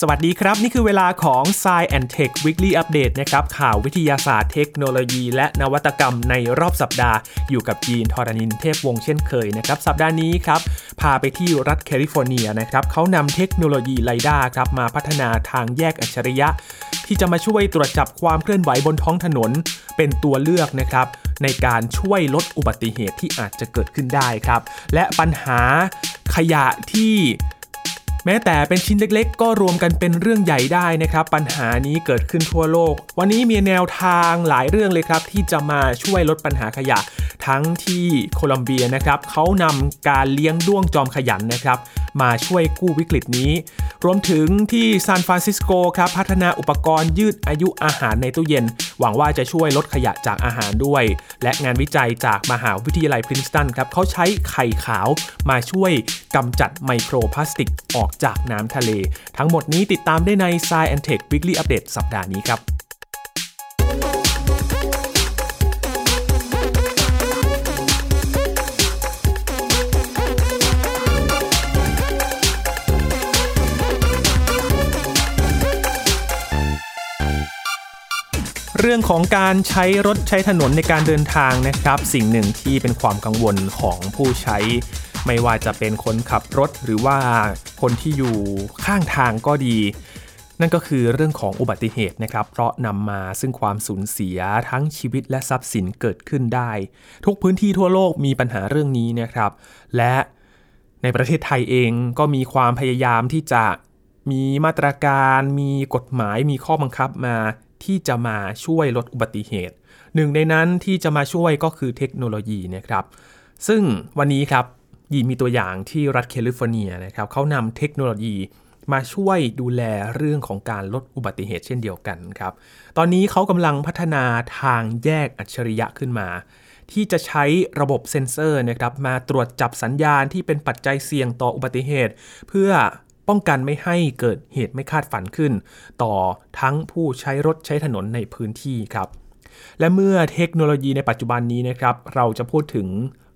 สวัสดีครับ นี่คือเวลาของ Science and Tech Weekly Update นะครับข่าววิทยาศาสตร์เทคโนโลยี และนวัตกรรมในรอบสัปดาห์ อยู่กับยีนทอรานินเทพวงเช่นเคยนะครับ สัปดาห์นี้ครับ พาไปที่รัฐแคลิฟอร์เนียนะครับเขานำเทคโนโลยีไลด้าครับมาพัฒนาทางแยกอัจฉริยะ ที่จะมาช่วยตรวจจับความเคลื่อนไหวบนท้องถนน เป็นตัวเลือกนะครับในการช่วยลดอุบัติเหตุที่อาจจะเกิดขึ้นได้ครับ และปัญหาขยะที่ แม้แต่เป็นชิ้นเล็กๆ ก็รวมกันเป็นเรื่องใหญ่ได้นะครับ ปัญหานี้เกิดขึ้นทั่วโลก วันนี้มีแนวทางหลายเรื่องเลยครับ ที่จะมาช่วยลดปัญหาขยะ ทั้งที่โคลัมเบียนะครับเขานำการเลี้ยงด้วงจอมขยันนะครับ มาช่วยกู้วิกฤตนี้รวมถึงที่ซานฟรานซิสโกครับพัฒนาอุปกรณ์ยืดอายุอาหารในตู้เย็น หวังว่าจะช่วยลดขยะจากอาหารด้วย และงานวิจัยจากมหาวิทยาลัยพรินสตันครับเขาใช้ไข่ขาวมาช่วยกำจัดไมโครพลาสติกออกจากน้ำทะเล ทั้งหมดนี้ติดตามได้ใน Science and Tech Weekly Update สัปดาห์นี้ครับ รื่องของการใช้รถใช้ถนนในการเดินทางนะครับ สิ่งหนึ่งที่เป็นความกังวลของผู้ใช้ ไม่ว่าจะเป็นคนขับรถหรือว่าคนที่อยู่ข้างทางก็ดี นั่นก็คือเรื่องของอุบัติเหตุนะครับ เพราะนำมาซึ่งความสูญเสียทั้งชีวิตและทรัพย์สินเกิดขึ้นได้ ทุกพื้นที่ทั่วโลกมีปัญหาเรื่องนี้นะครับ และในประเทศไทยเองก็มีความพยายามที่จะมีมาตรการ มีกฎหมาย มีข้อบังคับมา ที่จะมาช่วยลดอุบัติเหตุ หนึ่งในนั้นที่จะมาช่วยก็คือเทคโนโลยีนะครับ ซึ่งวันนี้ครับยีมีตัวอย่างที่รัฐแคลิฟอร์เนียนะครับเขานำเทคโนโลยีมาช่วยดูแลเรื่องของการลดอุบัติเหตุเช่นเดียวกันครับ ตอนนี้เขากำลังพัฒนาทางแยกอัจฉริยะขึ้นมา ที่จะใช้ระบบเซ็นเซอร์นะครับมาตรวจจับสัญญาณที่เป็นปัจจัยเสี่ยงต่ออุบัติเหตุ เพื่อ ป้องกันไม่ให้เกิดเหตุไม่คาดฝันขึ้น ต่อทั้งผู้ใช้รถใช้ถนนในพื้นที่ครับและเมื่อเทคโนโลยีในปัจจุบันนี้นะครับ เราจะพูดถึง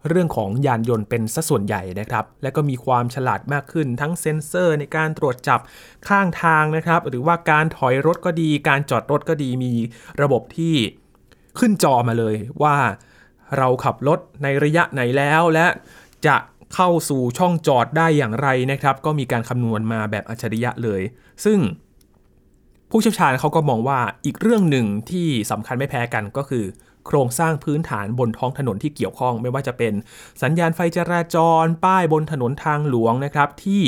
เรื่องของยานยนต์เป็นสัส่วนใหญ่นะครับ และก็มีความฉลาดมากขึ้นทั้งเซ็นเซอร์ในการตรวจจับข้างทางนะครับ หรือว่าการถอยรถก็ดี การจอดรถก็ดีมีระบบที่ขึ้นจอมาเลยว่าเราขับรถในระยะไหนแล้วและจะ เข้าสู่ช่องจอดได้อย่างไรนะครับ ก็มีการคำนวณมาแบบอัจฉริยะเลย ซึ่งผู้เชี่ยวชาญเขาก็มองว่าอีกเรื่องหนึ่งที่สำคัญไม่แพ้กันก็คือ โครงสร้างพื้นฐานบนท้องถนนที่เกี่ยวข้อง ไม่ว่าจะเป็นสัญญาณไฟจราจร ป้ายบนถนนทางหลวงนะครับ ที่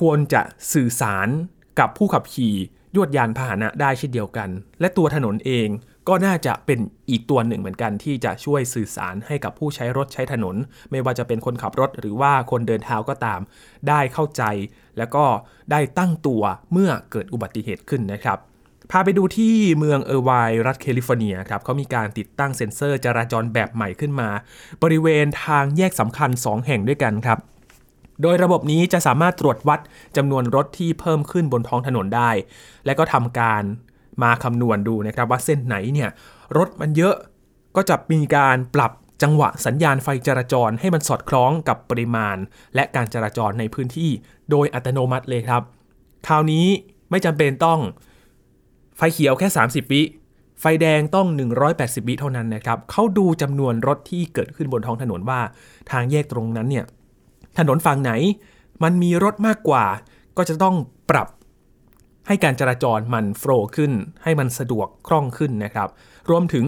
ควรจะสื่อสารกับผู้ขับขี่ยวดยานพาหนะได้เช่นเดียวกัน และตัวถนนเอง ก็น่าจะเป็นอีกตัวหนึ่งเหมือนกันที่จะช่วยสื่อสารให้กับผู้ใช้รถใช้ถนน ไม่ว่าจะเป็นคนขับรถหรือว่าคนเดินเท้าก็ตาม ได้เข้าใจ แล้วก็ได้ตั้งตัวเมื่อเกิดอุบัติเหตุขึ้นนะครับพาไปดูที่เมืองเออร์ไวน์รัฐแคลิฟอร์เนียครับเขามีการติดตั้งเซ็นเซอร์จราจรแบบใหม่ขึ้นมา บริเวณทางแยกสำคัญ 2 แห่งด้วยกันครับ โดยระบบนี้จะสามารถตรวจวัดจำนวนรถที่เพิ่มขึ้นบนท้องถนนได้ และก็ทำการ มาคำนวณดูนะครับว่าเส้นไหนเนี่ยรถมันเยอะก็จะมีการปรับจังหวะสัญญาณไฟจราจรให้มันสอดคล้องกับปริมาณ และการจราจรในพื้นที่ โดยอัตโนมัติเลยครับ คราวนี้ไม่จำเป็นต้องไฟเขียวแค่ 30 วิไฟแดงต้อง 180 วิเท่านั้นนะครับเขาดูจำนวนรถที่เกิดขึ้นบนท้องถนนว่าทางแยกตรงนั้นเนี่ยถนนฝั่งไหน มันมีรถมากกว่า ก็จะต้องปรับ ให้การจราจรมันโฟล์ขึ้น ให้มันสะดวกคล่องขึ้นนะครับ รวมถึง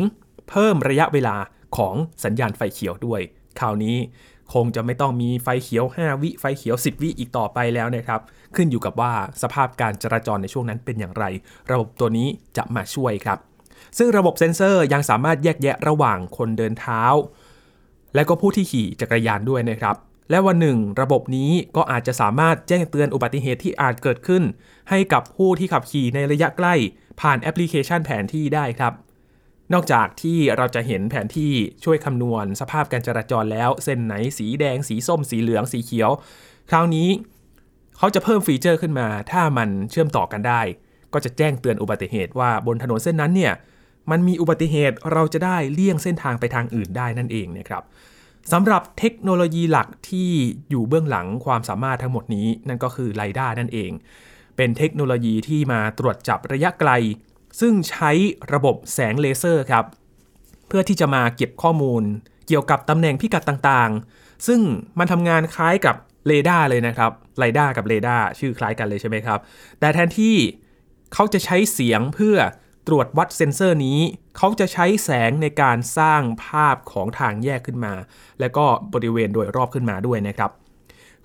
เพิ่มระยะเวลาของสัญญาณไฟเขียวด้วย คราวนี้คงจะไม่ต้องมีไฟเขียว 5 วิ ไฟเขียว 10 วิอีกต่อไปแล้วนะครับ ขึ้นอยู่กับว่าสภาพการจราจรในช่วงนั้นเป็นอย่างไร ระบบตัวนี้จะมาช่วยครับ ซึ่งระบบเซ็นเซอร์ยังสามารถแยกแยะระหว่างคนเดินเท้า และก็ผู้ที่ขี่จักรยานด้วยนะครับ และวันหนึ่ง ระบบนี้ก็อาจจะสามารถแจ้งเตือนอุบัติเหตุที่อาจเกิดขึ้น ให้กับผู้ที่ขับขี่ในระยะใกล้ ผ่านแอปพลิเคชันแผนที่ได้ครับ นอกจากที่เราจะเห็นแผนที่ช่วยคำนวณ สภาพการจราจรแล้ว เส้นไหนสีแดง สีส้ม สีเหลือง สีเขียว คราวนี้เขาจะเพิ่มฟีเจอร์ขึ้นมา ถ้ามันเชื่อมต่อกันได้ ก็จะแจ้งเตือนอุบัติเหตุว่าบนถนนเส้นนั้นเนี่ยมันมีอุบัติเหตุเราจะได้เลี่ยงเส้นทางไปทางอื่นได้นั่นเองนะครับ สำหรับเทคโนโลยีหลักที่อยู่เบื้องหลังความสามารถทั้งหมดนี้ นั่นก็คือ LiDAR นั่นเอง เป็นเทคโนโลยีที่มาตรวจจับระยะไกล ซึ่งใช้ระบบแสงเลเซอร์ครับ เพื่อที่จะมาเก็บข้อมูล เกี่ยวกับตำแหน่งพิกัดต่างๆ ซึ่งมันทำงานคล้ายกับเรดาร์เลยนะครับ LiDAR กับเรดาร์ชื่อคล้ายกันเลยใช่ไหมครับ แต่แทนที่เขาจะใช้เสียงเพื่อ ตรวจวัดเซ็นเซอร์นี้ เขาจะใช้แสงในการสร้างภาพของทางแยกขึ้นมา และก็บริเวณโดยรอบขึ้นมาด้วยนะครับ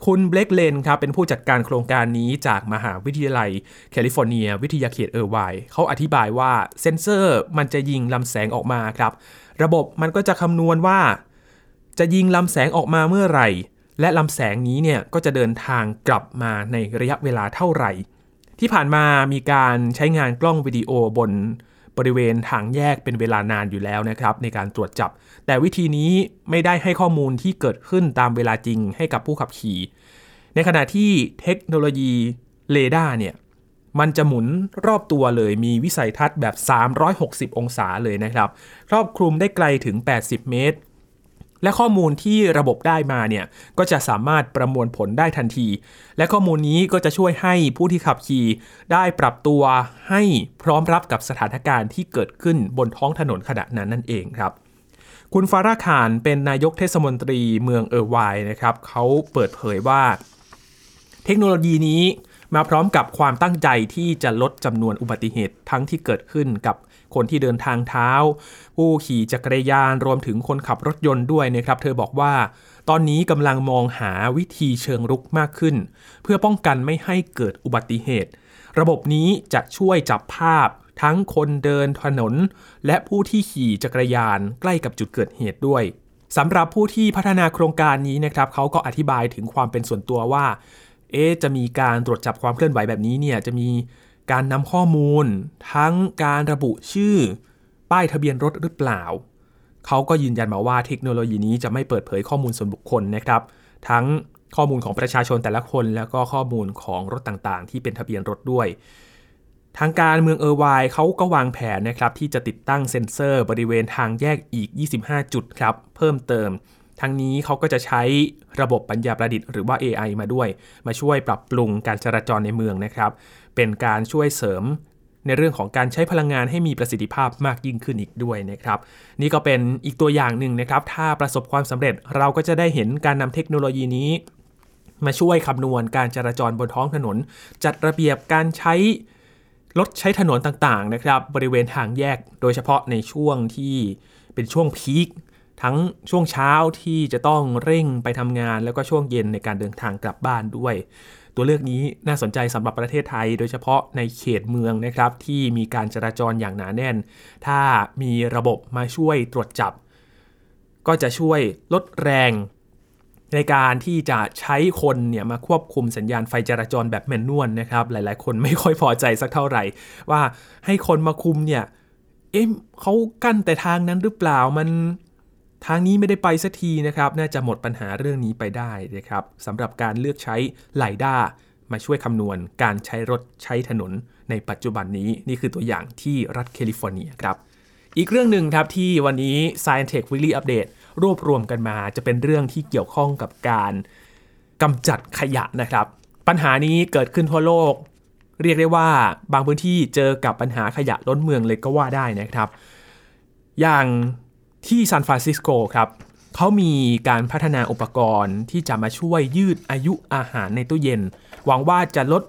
คุณเบลกเลนครับเป็นผู้จัดการโครงการนี้จากมหาวิทยาลัยแคลิฟอร์เนีย วิทยาเขตเออร์ไวน์เขาอธิบายว่าเซ็นเซอร์มันจะยิงลำแสงออกมาครับ ระบบมันก็จะคำนวณว่า จะยิงลำแสงออกมาเมื่อไหร่ และลำแสงนี้เนี่ยก็จะเดินทางกลับมาในระยะเวลาเท่าไหร่ ที่ผ่านมามีการใช้งานกล้องวิดีโอบนบริเวณทางแยกเป็นเวลานานอยู่แล้วนะครับ ในการตรวจจับ แต่วิธีนี้ไม่ได้ให้ข้อมูลที่เกิดขึ้นตามเวลาจริงให้กับผู้ขับขี่ ในขณะที่เทคโนโลยีเรดาร์เนี่ยมันจะหมุนรอบตัวเลยมีวิสัยทัศน์แบบ 360 องศาเลยนะครับ ครอบคลุมได้ไกลถึง 80 เมตร และข้อมูลที่ระบบได้มาเนี่ยก็จะสามารถประมวลผลได้ทันที และข้อมูลนี้ก็จะช่วยให้ผู้ที่ขับขี่ ได้ปรับตัวให้พร้อมรับกับสถานการณ์ที่เกิดขึ้นบนท้องถนนขณะนั้นนั่นเองครับ คุณฟาราคารเป็นนายกเทศมนตรีเมืองเออร์ไวนะครับเขาเปิดเผยว่า เทคโนโลยีนี้มาพร้อมกับความตั้งใจที่จะลดจำนวนอุบัติเหตุทั้งที่เกิดขึ้นกับ คนที่เดินทางเท้า ผู้ขี่จักรยานรวมถึงคนขับรถยนต์ด้วยนะครับ เธอบอกว่า ตอนนี้กำลังมองหาวิธีเชิงรุกมากขึ้น เพื่อป้องกันไม่ให้เกิดอุบัติเหตุ ระบบนี้จะช่วยจับภาพทั้งคนเดินถนน และผู้ที่ขี่จักรยานใกล้กับจุดเกิดเหตุด้วยสำหรับผู้ที่พัฒนาโครงการนี้นะครับเขาก็อธิบายถึงความเป็นส่วนตัวว่า เอ๊จะมีการตรวจจับความเคลื่อนไหวแบบนี้เนี่ยจะมี การนำข้อมูล ทั้งการระบุชื่อ ป้ายทะเบียนรถหรือเปล่า เขาก็ยืนยันมาว่าเทคโนโลยีนี้จะไม่เปิดเผยข้อมูลส่วนบุคคลนะครับ ทั้งข้อมูลของประชาชนแต่ละคน แล้วก็ข้อมูลของรถต่างๆ ที่เป็นทะเบียนรถด้วย ทางการเมืองเออร์ไวเขาก็วางแผนนะครับที่จะติดตั้งเซ็นเซอร์บริเวณทางแยกอีก 25 จุดครับ เพิ่มเติม ทั้งนี้เขาก็จะใช้ระบบปัญญาประดิษฐ์หรือว่า AI มาด้วย มาช่วยปรับปรุงการจราจรในเมืองนะครับ เป็นการช่วยเสริมในเรื่องของการใช้พลังงานให้มีประสิทธิภาพมากยิ่งขึ้นอีกด้วยนะครับ นี่ก็เป็นอีกตัวอย่างหนึ่งนะครับ ถ้าประสบความสำเร็จเราก็จะได้เห็นการนำเทคโนโลยีนี้ มาช่วยคำนวณการจราจรบนท้องถนน จัดระเบียบการใช้รถใช้ถนนต่างๆนะครับ บริเวณทางแยกโดยเฉพาะในช่วงที่เป็นช่วงพีคทั้งช่วงเช้าที่จะต้องเร่งไปทำงานแล้วก็ช่วงเย็นในการเดินทางกลับบ้านด้วย ตัวเลือกนี้น่าสนใจสำหรับประเทศไทย โดยเฉพาะในเขตเมืองนะครับที่มีการจราจรอย่างหนาแน่น ถ้ามีระบบมาช่วยตรวจจับ ก็จะช่วยลดแรง ในการที่จะใช้คนเนี่ยมาควบคุมสัญญาณไฟจราจรแบบแมนนวลนะครับ หลายๆ คนไม่ค่อยพอใจสักเท่าไหร่ ว่าให้คนมาคุมเนี่ยเอ๊ะเขากั้นแต่ทางนั้นหรือเปล่ามัน ทางนี้ไม่ได้ไปสักทีนะครับ น่าจะหมดปัญหาเรื่องนี้ไปได้นะครับสำหรับการเลือกใช้ไลด้ามาช่วยคำนวณการใช้รถใช้ถนนในปัจจุบันนี้นี่คือตัวอย่างที่รัฐแคลิฟอร์เนียครับ อีกเรื่องหนึ่งครับที่วันนี้ Science Tech Weekly Update รวบรวมกันมา จะเป็นเรื่องที่เกี่ยวข้องกับการกำจัดขยะนะครับ ปัญหานี้เกิดขึ้นทั่วโลก เรียกได้ว่าบางพื้นที่เจอกับปัญหาขยะล้นเมืองเลยก็ว่าได้นะครับ อย่าง ที่ซานฟรานซิสโกครับเขามีการพัฒนาอุปกรณ์ที่จะมาช่วยยืดอายุอาหารในตู้เย็น หวังว่าจะลด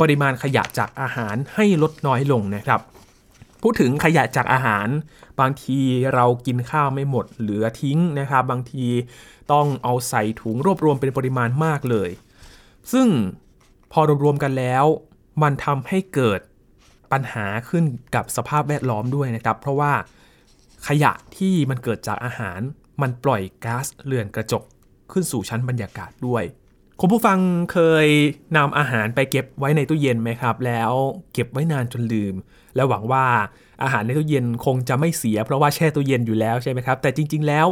ปริมาณขยะจากอาหารให้ลดน้อยลงนะครับ พูดถึงขยะจากอาหาร บางทีเรากินข้าวไม่หมดเหลือทิ้งนะครับ บางทีต้องเอาใส่ถุงรวบรวมเป็นปริมาณมากเลย ซึ่งพอรวมๆกันแล้ว มันทำให้เกิดปัญหาขึ้นกับสภาพแวดล้อมด้วยนะครับ เพราะว่า ขยะที่มันเกิดจากอาหาร มันปล่อยก๊าซเรือนกระจกขึ้นสู่ชั้นบรรยากาศด้วยคุณผู้ฟังเคยนำอาหารไปเก็บไว้ในตู้เย็นไหมครับ แล้วเก็บไว้นานจนลืม แล้วหวังว่าอาหารในตู้เย็นคงจะไม่เสีย เพราะว่าแช่ตู้เย็นอยู่แล้วใช่ไหมครับ แต่จริง ๆแล้ว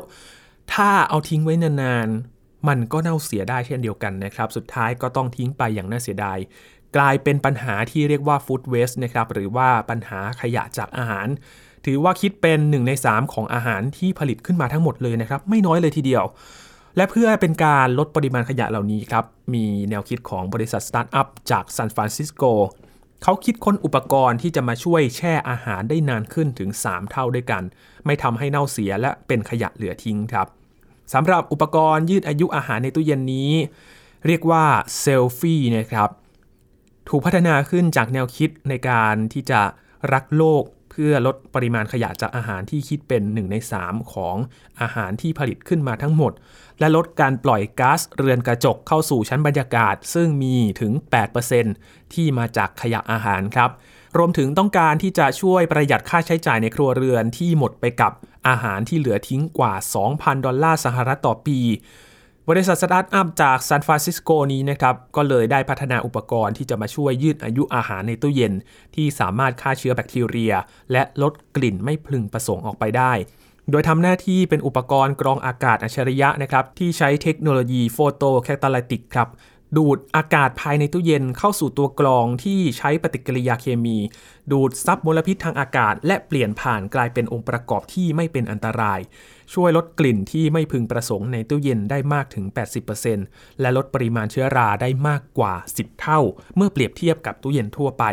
ถ้าเอาทิ้งไว้นานๆมันก็เน่าเสียได้เช่นเดียวกันนะครับ สุดท้ายก็ต้องทิ้งไปอย่างน่าเสียดาย กลายเป็นปัญหาที่เรียกว่า food waste นะครับหรือว่าปัญหาขยะจากอาหาร ถือว่าคิดเป็น 1 ใน 3 ของอาหารที่ผลิตขึ้นมาทั้งหมดเลยนะครับ ไม่น้อยเลยทีเดียว และเพื่อเป็นการลดปริมาณขยะเหล่านี้ครับ มีแนวคิดของบริษัทสตาร์ทอัพจากซานฟรานซิสโกเขาคิดค้นอุปกรณ์ที่จะมาช่วยแช่อาหารได้นานขึ้นถึง 3 เท่าด้วยกัน ไม่ทำให้เน่าเสียและเป็นขยะเหลือทิ้งครับสำหรับอุปกรณ์ยืดอายุอาหารในตู้เย็นนี้ เรียกว่าเซลฟี่นะครับ ถูกพัฒนาขึ้นจากแนวคิดในการที่จะรักโลก เพื่อลดปริมาณขยะจากอาหารที่คิดเป็น 1 ใน 3 ของอาหารที่ผลิตขึ้นมาทั้งหมด และลดการปล่อยก๊าซเรือนกระจกเข้าสู่ชั้นบรรยากาศ ซึ่งมีถึง 8%ที่มาจากขยะอาหารครับ รวมถึงต้องการที่จะช่วยประหยัดค่าใช้จ่ายในครัวเรือนที่หมดไปกับอาหารที่เหลือทิ้งกว่า 2,000 ดอลลาร์สหรัฐต่อปี บริษัทสตาร์ทอัพจากซานฟรานซิสโกนี้นะครับก็เลยได้พัฒนาอุปกรณ์ที่จะมาช่วยยืดอายุอาหารในตู้เย็น ที่สามารถฆ่าเชื้อแบคทีเรีย และลดกลิ่นไม่พึงประสงค์ออกไปได้โดยทำหน้าที่เป็นอุปกรณ์กรองอากาศอัจฉริยะนะครับ ที่ใช้เทคโนโลยี photocatalytic ครับ ดูดอากาศภายในตู้เย็นเข้าสู่ตัวกรองที่ใช้ปฏิกิริยาเคมี ดูดซับมลพิษทางอากาศ และเปลี่ยนผ่านกลายเป็นองค์ประกอบที่ไม่เป็นอันตราย ช่วยลดกลิ่นที่ไม่พึงประสงค์ในตู้เย็นได้มากถึง 80%และลดปริมาณเชื้อราได้มากกว่า 10 เท่า เมื่อเปรียบเทียบกับตู้เย็นทั่วไป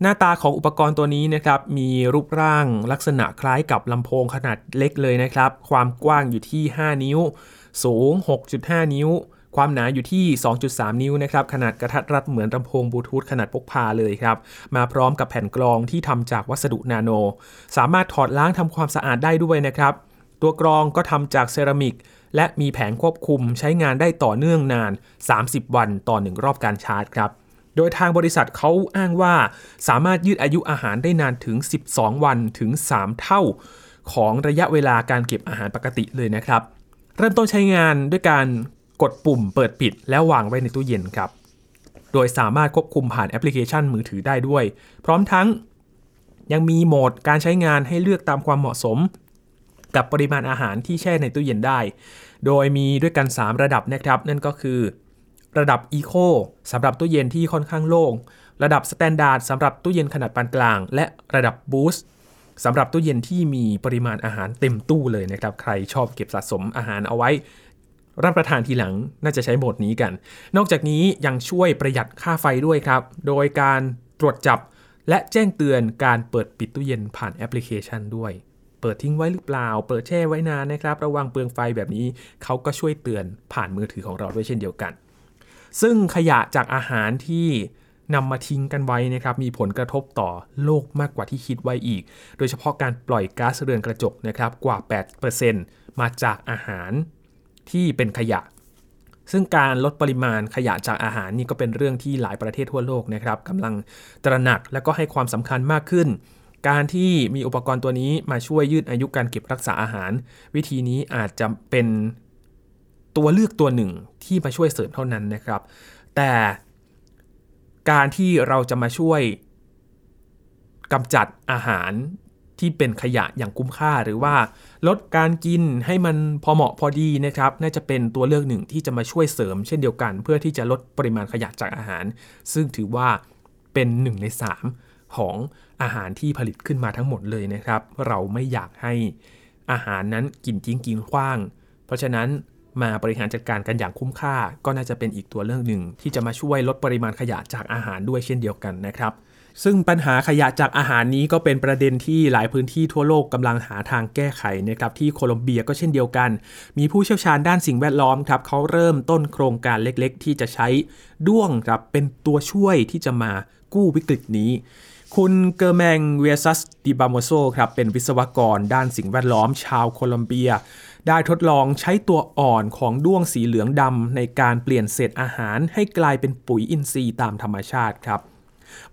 หน้าตาของอุปกรณ์ตัวนี้นะครับมีรูปร่างลักษณะคล้ายกับลำโพงขนาดเล็กเลยนะครับ ความกว้างอยู่ที่ 5 นิ้ว สูง 6.5 นิ้วความหนาอยู่ที่ 2.3 นิ้วนะครับ ขนาดกระทัดรัดเหมือนลำโพงบลูทูธขนาดพกพาเลยครับ มาพร้อมกับแผ่นกรองที่ทำจากวัสดุนาโน สามารถถอดล้างทำความสะอาดได้ด้วยนะครับ ตัวกรองก็ทำจากเซรามิก และมีแผงควบคุมใช้งานได้ต่อเนื่องนาน 30 วันต่อหนึ่งรอบการชาร์จครับ โดยทางบริษัทเขาอ้างว่า สามารถยืดอายุอาหารได้นานถึง 12 วันถึง 3 เท่า ของระยะเวลาการเก็บอาหารปกติเลยนะครับ เริ่มต้นใช้งานด้วยการกดปุ่มเปิดปิดแล้ววางไว้ในตู้เย็นครับ โดยสามารถควบคุมผ่านแอปพลิเคชันมือถือได้ด้วย พร้อมทั้งยังมีโหมดการใช้งานให้เลือกตามความเหมาะสม กับปริมาณอาหารที่แช่ในตู้เย็นได้ โดยมีด้วยกัน 3 ระดับนะครับ นั่นก็คือ ระดับ Eco สำหรับตู้เย็นที่ค่อนข้างโล่ง ระดับ Standard สำหรับตู้เย็นขนาดปานกลาง และระดับ Boost สำหรับตู้เย็นที่มีปริมาณอาหารเต็มตู้เลยนะครับ ใครชอบเก็บสะสมอาหารเอาไว้ รับประทานทีหลังน่าจะใช้โหมดนี้กัน นอกจากนี้ยังช่วยประหยัดค่าไฟด้วยครับ โดยการตรวจจับและแจ้งเตือนการเปิดปิดตู้เย็นผ่านแอปพลิเคชันด้วย เปิดทิ้งไว้หรือเปล่า เปิดแช่ไว้นานนะครับ ระวังเปลืองไฟแบบนี้เขาก็ช่วยเตือนผ่านมือถือของเราด้วยเช่นเดียวกัน ซึ่งขยะจากอาหารที่นำมาทิ้งกันไว้นะครับ มีผลกระทบต่อโลกมากกว่าที่คิดไว้อีก โดยเฉพาะการปล่อยก๊าซเรือนกระจกนะครับกว่า 8%มาจากอาหารที่เป็นขยะ ซึ่งการลดปริมาณขยะจากอาหารนี่ก็เป็นเรื่องที่หลายประเทศทั่วโลกนะครับกำลังตระหนักและก็ให้ความสำคัญมากขึ้น การที่มีอุปกรณ์ตัวนี้มาช่วยยืดอายุการเก็บรักษาอาหาร วิธีนี้อาจจะเป็นตัวเลือกตัวหนึ่งที่มาช่วยเสริมเท่านั้นนะครับ แต่การที่เราจะมาช่วยกำจัดอาหารที่เป็นขยะอย่างคุ้มค่าหรือว่าลดการกินให้มันพอเหมาะพอดีนะครับ น่าจะเป็นตัวเลือกหนึ่งที่จะมาช่วยเสริมเช่นเดียวกัน เพื่อที่จะลดปริมาณขยะจากอาหาร ซึ่งถือว่าเป็นหนึ่งใน 3 ของ อาหารที่ผลิตขึ้นมาทั้งหมดเลยนะครับ เราไม่อยากให้อาหารนั้นกินทิ้งกินขว้าง เพราะฉะนั้นมาบริหารจัดการกันอย่างคุ้มค่า ก็น่าจะเป็นอีกตัวเรื่องหนึ่ง ที่จะมาช่วยลดปริมาณขยะจากอาหารด้วยเช่นเดียวกันนะครับ ซึ่งปัญหาขยะจากอาหารนี้ก็เป็นประเด็นที่หลายพื้นที่ทั่วโลกกำลังหาทางแก้ไขนะครับที่โคลอมเบียก็เช่นเดียวกัน มีผู้เชี่ยวชาญด้านสิ่งแวดล้อมครับเขาเริ่มต้นโครงการเล็กๆ ที่จะใช้ด้วงครับเป็นตัวช่วยที่จะมากู้วิกฤตนี้ คุณเกอร์แมงเวซัสดิบามโซครับเป็นวิศวกรด้านสิ่งแวดล้อมชาวโคลอมเบีย ได้ทดลองใช้ตัวอ่อนของด้วงสีเหลืองดำในการเปลี่ยนเศษอาหารให้กลายเป็นปุ๋ยอินทรีย์ตามธรรมชาติครับ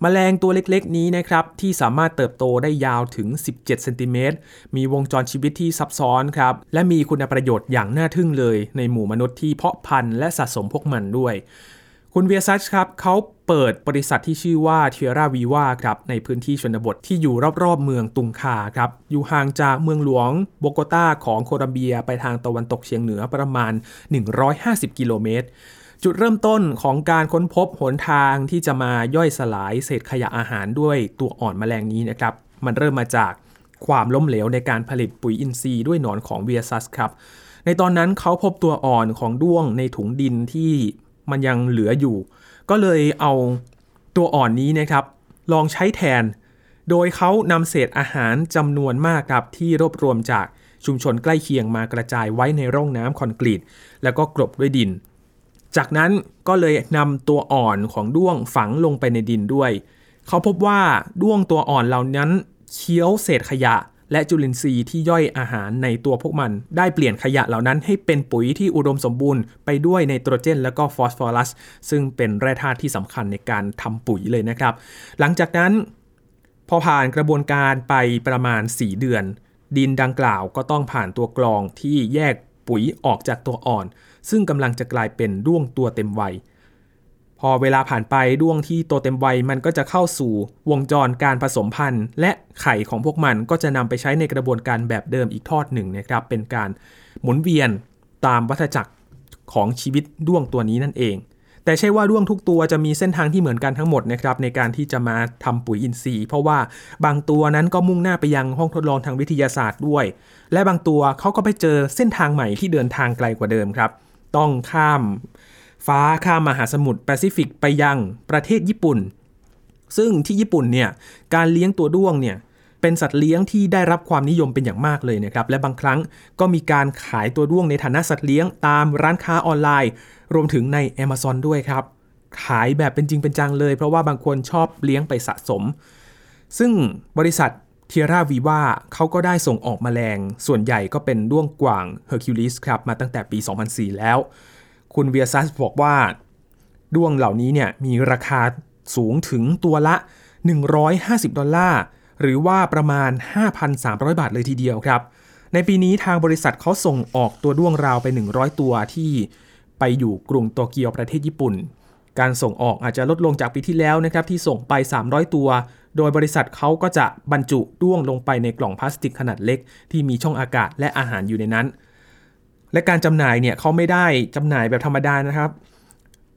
มแมลงตัวเล็กๆนี้นะครับที่สามารถเติบโตได้ยาวถึง 17 เซนติเมตร มีวงจรชีวิตที่ซับซ้อนครับ และมีคุณประโยชน์อย่างน่าทึ่งเลย ในหมู่มนุษย์ที่เพาะพันธุ์และสะสมพวกมันด้วย คุณเวียซัชครับเขา เปิดบริษัทที่ชื่อว่าเทียร่าวีวาครับในพื้นที่ชนบทที่อยู่รอบๆเมืองตุงคาครับอยู่ห่างจากเมืองหลวงโบโกตาของโคลัมเบียไปทางตะวันตกเฉียงเหนือประมาณ 150 กิโลเมตรจุดเริ่มต้นของการค้นพบหนทางที่จะมาย่อยสลายเศษขยะอาหารด้วยตัวอ่อนแมลงนี้นะครับ มันเริ่มมาจากความล้มเหลวในการผลิตปุ๋ยอินทรีย์ด้วยหนอนของเวียซัสครับ ในตอนนั้นเขาพบตัวอ่อนของด้วงในถุงดินที่มันยังเหลืออยู่ ก็เลยเอาตัวอ่อนนี้นะครับ ลองใช้แทน โดยเขานำเศษอาหารจำนวนมากครับที่รวบรวมจากชุมชนใกล้เคียงมากระจายไว้ในร่องน้ำคอนกรีต แล้วก็กลบด้วยดิน จากนั้นก็เลยนำตัวอ่อนของด้วงฝังลงไปในดินด้วย เขาพบว่าด้วงตัวอ่อนเหล่านั้นเคี้ยวเศษขยะ และจุลินทรีย์ที่ย่อยอาหารในตัวพวกมัน ได้เปลี่ยนขยะเหล่านั้นให้เป็นปุ๋ยที่อุดมสมบูรณ์ไปด้วยไนโตรเจน และก็ฟอสฟอรัส ซึ่งเป็นแร่ธาตุที่สำคัญในการทำปุ๋ยเลยนะครับ หลังจากนั้น พอผ่านกระบวนการไปประมาณ 4 เดือน ดินดังกล่าวก็ต้องผ่านตัวกรองที่แยกปุ๋ยออกจากตัวอ่อน ซึ่งกำลังจะกลายเป็นด้วงตัวเต็มวัย พอเวลาผ่านไปด้วงที่โตเต็มวัยมันก็จะเข้าสู่วงจรการผสมพันธุ์ และไข่ของพวกมันก็จะนำไปใช้ในกระบวนการแบบเดิมอีกทอดหนึ่งนะครับ เป็นการหมุนเวียนตามวัฏจักรของชีวิตด้วงตัวนี้นั่นเอง แต่ใช่ว่าด้วงทุกตัวจะมีเส้นทางที่เหมือนกันทั้งหมดนะครับในการที่จะมาทำปุ๋ยอินทรีย์ เพราะว่าบางตัวนั้นก็มุ่งหน้าไปยังห้องทดลองทางวิทยาศาสตร์ด้วย และบางตัวเขาก็ไปเจอเส้นทางใหม่ที่เดินทางไกลกว่าเดิมครับ ต้องข้าม ฟ้าข้ามมหาสมุทรแปซิฟิกไปยังประเทศญี่ปุ่น ซึ่งที่ญี่ปุ่นเนี่ยการเลี้ยงตัวด้วงเนี่ยเป็นสัตว์เลี้ยงที่ได้รับความนิยมเป็นอย่างมากเลยนะครับ และบางครั้งก็มีการขายตัวด้วงในฐานะสัตว์เลี้ยงตามร้านค้าออนไลน์ รวมถึงใน Amazon ด้วยครับ ขายแบบเป็นจริงเป็นจังเลย เพราะว่าบางคนชอบเลี้ยงไปสะสม ซึ่งบริษัทเทียร่าวีว่าเขาก็ได้ส่งออกแมลง ส่วนใหญ่ก็เป็นด้วงกว่างเฮอร์คิวลิสครับมาตั้งแต่ปี 2004 แล้ว คุณเวียซัสบอกว่า ด้วงเหล่านี้เนี่ยมีราคาสูงถึงตัวละ 150 ดอลลาร์ หรือว่าประมาณ 5,300 บาทเลยทีเดียวครับ ในปีนี้ทางบริษัทเขาส่งออกตัวด้วงราวไป 100 ตัวที่ไปอยู่กรุงโตเกียวประเทศญี่ปุ่น การส่งออกอาจจะลดลงจากปีที่แล้วนะครับที่ส่งไป 300 ตัว โดยบริษัทเขาก็จะบรรจุด้วงลงไปในกล่องพลาสติกขนาดเล็ก ที่มีช่องอากาศและอาหารอยู่ในนั้น และการจำหน่ายเนี่ยเขาไม่ได้จำหน่ายแบบธรรมดานะครับ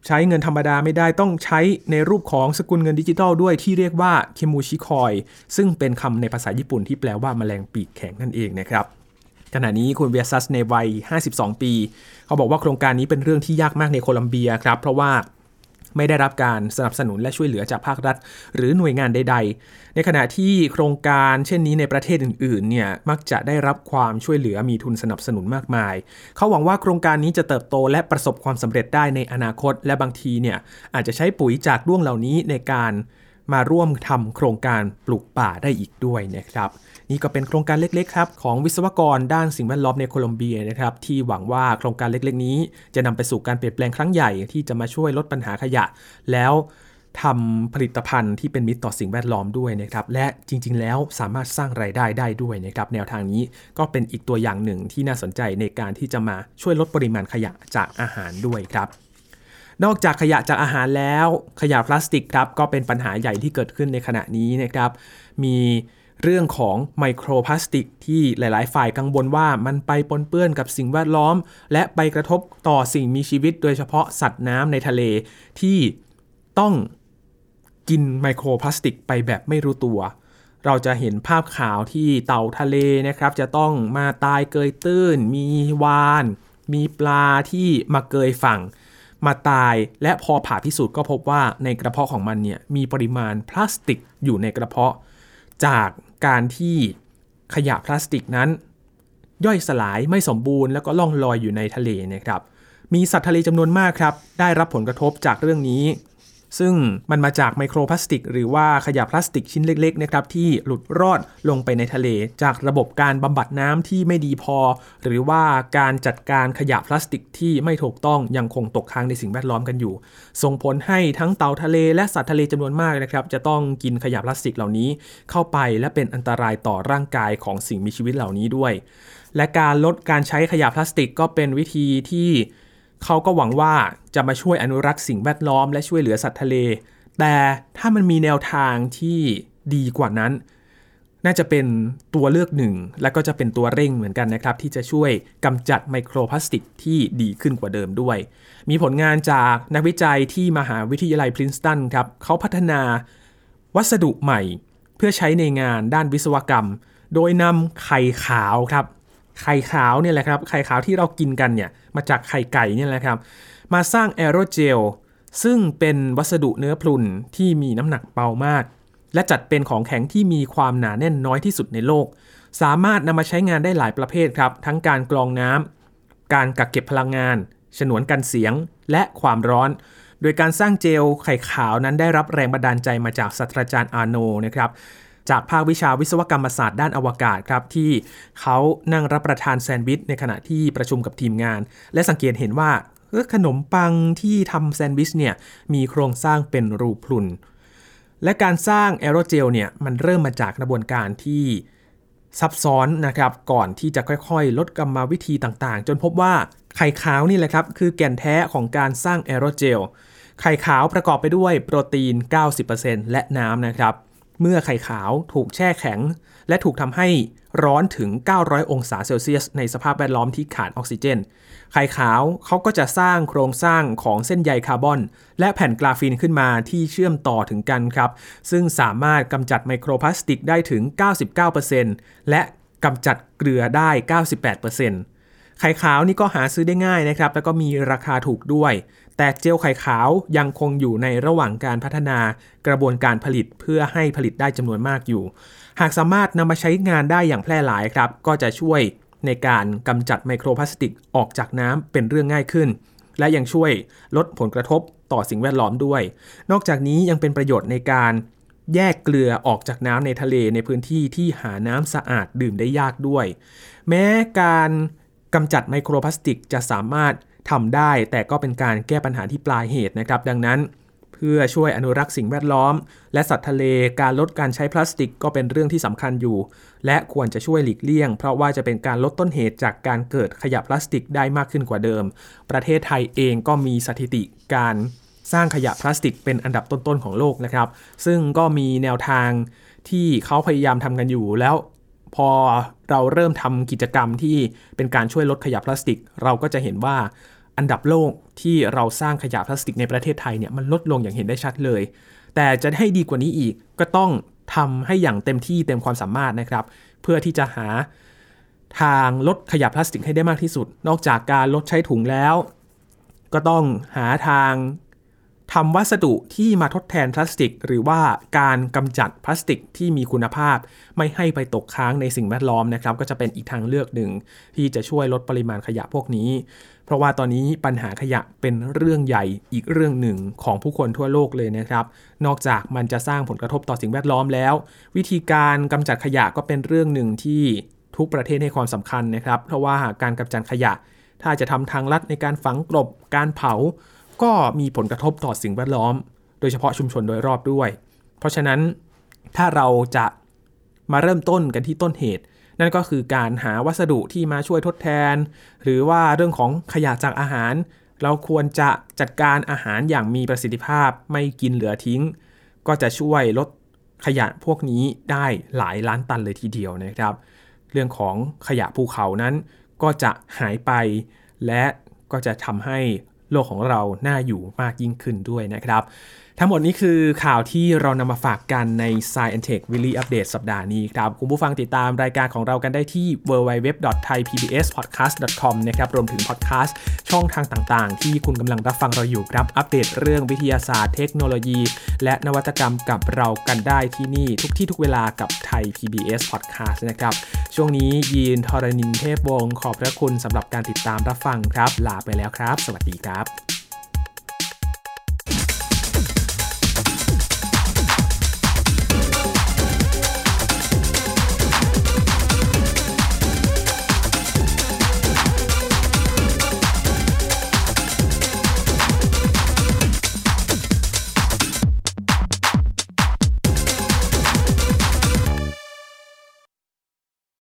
ใช้เงินธรรมดาไม่ได้ต้องใช้ในรูปของสกุลเงินดิจิทัลด้วยที่เรียกว่าเคมูชิคอยซึ่งเป็นคำในภาษาญี่ปุ่นที่แปลว่าแมลงปีกแข็งนั่นเองนะครับขณะนี้คุณเวียซัสในวัย 52 ปี เขาบอกว่าโครงการนี้เป็นเรื่องที่ยากมากในโคลัมเบียครับ เพราะว่า ไม่ได้รับการสนับสนุนและช่วยเหลือจากภาครัฐ หรือหน่วยงานใด ๆ ในขณะที่โครงการเช่นนี้ในประเทศอื่นๆเนี่ยมักจะได้รับความช่วยเหลือมีทุนสนับสนุนมากมาย เขาหวังว่าโครงการนี้จะเติบโตและประสบความสำเร็จได้ในอนาคต และบางทีเนี่ยอาจจะใช้ปุ๋ยจากด้วงเหล่านี้ในการ มาร่วมทำโครงการปลูกป่าได้อีกด้วยนะครับ นี่ก็เป็นโครงการเล็กๆครับของวิศวกรด้านสิ่งแวดล้อมในโคลอมเบียนะครับที่หวังว่าโครงการเล็กๆ นี้ จะนำไปสู่การเปลี่ยนแปลงครั้งใหญ่ที่จะมาช่วยลดปัญหาขยะ แล้วทำผลิตภัณฑ์ที่เป็นมิตรต่อสิ่งแวดล้อมด้วยนะครับ และจริง ๆ แล้วสามารถสร้างไรายได้ได้ด้วยนะครับ แนวทางนี้ก็เป็นอีกตัวอย่างหนึ่งที่น่าสนใจในการที่จะมาช่วยลดปริมาณขยะจากอาหารด้วยครับ นอกจากขยะจากอาหารแล้วขยะพลาสติกครับก็เป็นปัญหาใหญ่ที่เกิดขึ้นในขณะนี้นะครับ มีเรื่องของไมโครพลาสติก ที่หลาย ๆ ฝ่ายกังวลว่ามันไปปนเปื้อนกับสิ่งแวดล้อม และไปกระทบต่อสิ่งมีชีวิต โดยเฉพาะสัตว์น้ำในทะเลที่ต้องกินไมโครพลาสติกไปแบบไม่รู้ตัว เราจะเห็นภาพข่าวที่เต่าทะเลนะครับ จะต้องมาตายเกยตื้น มีวาน มีปลาที่มาเกยฝั่ง มาตายและพอผ่าพิสูจน์ก็พบว่าในกระเพาะของมันเนี่ยมีปริมาณพลาสติกอยู่ในกระเพาะ จากการที่ขยะพลาสติกนั้น ย่อยสลายไม่สมบูรณ์แล้วก็ล่องลอยอยู่ในทะเลนะครับมีสัตว์ทะเลจำนวนมากครับได้รับผลกระทบจากเรื่องนี้ ซึ่งมันมาจากไมโครพลาสติก หรือว่าขยะพลาสติกชิ้นเล็กๆนะครับที่หลุดรอดลงไปในทะเล จากระบบการบำบัดน้ำที่ไม่ดีพอ หรือว่าการจัดการขยะพลาสติกที่ไม่ถูกต้องยังคงตกค้างในสิ่งแวดล้อมกันอยู่ ส่งผลให้ทั้งเต่าทะเลและสัตว์ทะเลจำนวนมากนะครับจะต้องกินขยะพลาสติกเหล่านี้เข้าไปและเป็นอันตรายต่อร่างกายของสิ่งมีชีวิตเหล่านี้ด้วย และการลดการใช้ขยะพลาสติกก็เป็นวิธีที่ เขาก็หวังว่าจะมาช่วยอนุรักษ์สิ่งแวดล้อมและช่วยเหลือสัตว์ทะเล แต่ถ้ามันมีแนวทางที่ดีกว่านั้น น่าจะเป็นตัวเลือกหนึ่ง และก็จะเป็นตัวเร่งเหมือนกันนะครับ ที่จะช่วยกำจัดไมโครพลาสติกที่ดีขึ้นกว่าเดิมด้วย มีผลงานจากนักวิจัยที่มหาวิทยาลัยพรินสตันครับเขาพัฒนาวัสดุใหม่เพื่อใช้ในงานด้านวิศวกรรม โดยนำไข่ขาวครับ ไข่ขาวเนี่ยแหละครับไข่ขาวที่เรากินกันเนี่ยมาจากไข่ไก่เนี่ยแหละครับมาสร้างแอโรเจลซึ่งเป็นวัสดุเนื้อพลุนที่มีน้ำหนักเบามาก และจัดเป็นของแข็งที่มีความหนาแน่นน้อยที่สุดในโลก สามารถนำมาใช้งานได้หลายประเภทครับ ทั้งการกรองน้ำการกักเก็บพลังงาน ฉนวนกันเสียงและความร้อน โดยการสร้างเจลไข่ขาวนั้นได้รับแรงบันดาลใจมาจากศาสตราจารย์อาโนนะครับ จากภาควิชาวิศวกรรมศาสตร์ด้านอวกาศครับที่เขานั่งรับประทานแซนด์วิชในขณะที่ประชุมกับทีมงาน และสังเกตเห็นว่าขนมปังที่ทำแซนด์วิชเนี่ยมีโครงสร้างเป็นรูพลุน และการสร้างแอโรเจลเนี่ยมันเริ่มมาจากกระบวนการที่ซับซ้อนนะครับก่อนที่จะค่อยๆ ลดกรรมวิธีต่างๆ จนพบว่าไข่ขาวนี่แหละครับ คือแก่นแท้ของการสร้างแอโรเจลไข่ขาวประกอบไปด้วยโปรตีน 90%และน้ำนะครับ เมื่อไข่ขาวถูกแช่แข็ง และถูกทำให้ร้อนถึง 900 องศาเซลเซียส ในสภาพแวดล้อมที่ขาดออกซิเจน ไข่ขาวเขาก็จะสร้างโครงสร้างของเส้นใยคาร์บอน และแผ่นกราฟีนขึ้นมาที่เชื่อมต่อถึงกันครับ ซึ่งสามารถกำจัดไมโครพลาสติกได้ถึง 99%และกำจัดเกลือได้ 98%ไข่ขาวนี่ก็หาซื้อได้ง่ายนะครับ แล้วก็มีราคาถูกด้วย แต่เจลไข่ขาวยังคงอยู่ในระหว่างการพัฒนากระบวนการผลิตเพื่อให้ผลิตได้จำนวนมากอยู่ หากสามารถนำมาใช้งานได้อย่างแพร่หลายครับ ก็จะช่วยในการกำจัดไมโครพลาสติกออกจากน้ำเป็นเรื่องง่ายขึ้น และยังช่วยลดผลกระทบต่อสิ่งแวดล้อมด้วย นอกจากนี้ยังเป็นประโยชน์ในการแยกเกลือออกจากน้ำในทะเลในพื้นที่ที่หาน้ำสะอาดดื่มได้ยากด้วย แม้การกำจัดไมโครพลาสติกจะสามารถ ทำได้ แต่ก็เป็นการแก้ปัญหาที่ปลายเหตุนะครับ ดังนั้น เพื่อช่วยอนุรักษ์สิ่งแวดล้อม และสัตว์ทะเลการลดการใช้พลาสติกก็เป็นเรื่องที่สำคัญอยู่ และควรจะช่วยหลีกเลี่ยง เพราะว่าจะเป็นการลดต้นเหตุจากการเกิดขยะพลาสติกได้มากขึ้นกว่าเดิม ประเทศไทยเองก็มีสถิติการสร้างขยะพลาสติกเป็นอันดับต้นๆของโลกนะครับ ซึ่งก็มีแนวทางที่เขาพยายามทำกันอยู่แล้วพอเราเริ่มทำกิจกรรมที่เป็นการช่วยลดขยะพลาสติก เราก็จะเห็นว่า อันดับโลกที่เราสร้างขยะพลาสติกในประเทศไทยเนี่ยมันลดลงอย่างเห็นได้ชัดเลย แต่จะให้ดีกว่านี้อีกก็ต้องทำให้อย่างเต็มที่เต็มความสามารถนะครับ เพื่อที่จะหาทางลดขยะพลาสติกให้ได้มากที่สุด นอกจากการลดใช้ถุงแล้ว ก็ต้องหาทางทำวัสดุที่มาทดแทนพลาสติก หรือว่าการกำจัดพลาสติกที่มีคุณภาพ ไม่ให้ไปตกค้างในสิ่งแวดล้อมนะครับ ก็จะเป็นอีกทางเลือกหนึ่งที่จะช่วยลดปริมาณขยะพวกนี้ เพราะว่าตอนนี้ปัญหาขยะเป็นเรื่องใหญ่อีกเรื่องหนึ่งของผู้คนทั่วโลกเลยนะครับ นอกจากมันจะสร้างผลกระทบต่อสิ่งแวดล้อมแล้ว วิธีการกำจัดขยะก็เป็นเรื่องหนึ่งที่ทุกประเทศให้ความสำคัญนะครับ เพราะว่าการกำจัดขยะ ถ้าจะทำทางลัดในการฝังกลบการเผา ก็มีผลกระทบต่อสิ่งแวดล้อม โดยเฉพาะชุมชนโดยรอบด้วย เพราะฉะนั้นถ้าเราจะมาเริ่มต้นกันที่ต้นเหตุ นั่นก็คือการหาวัสดุที่มาช่วยทดแทน หรือว่าเรื่องของขยะจากอาหาร เราควรจะจัดการอาหารอย่างมีประสิทธิภาพไม่กินเหลือทิ้ง ก็จะช่วยลดขยะพวกนี้ได้หลายล้านตันเลยทีเดียวนะครับ เรื่องของขยะภูเขานั้นก็จะหายไป และก็จะทำให้โลกของเราน่าอยู่มากยิ่งขึ้นด้วยนะครับ ทั้งหมดนี้คือข่าวที่เรานำมาฝากกันใน Science Tech Weekly Update สัปดาห์นี้ครับ คุณผู้ฟังติดตามรายการของเรากันได้ที่ www.thaipbspodcast.com นะครับรวมถึงพอดแคสต์ช่องทางต่างๆ ที่คุณกำลังรับฟังเราอยู่ครับ อัปเดตเรื่องวิทยาศาสตร์เทคโนโลยี และนวัตกรรมกับเรากันได้ที่นี่ทุกที่ทุกเวลากับไทย PBS Podcast นะครับ ช่วงนี้ยีนทรณินเทพวงศ์ขอบพระคุณสำหรับการติดตามรับฟังครับ ลาไปแล้วครับ สวัสดีครับ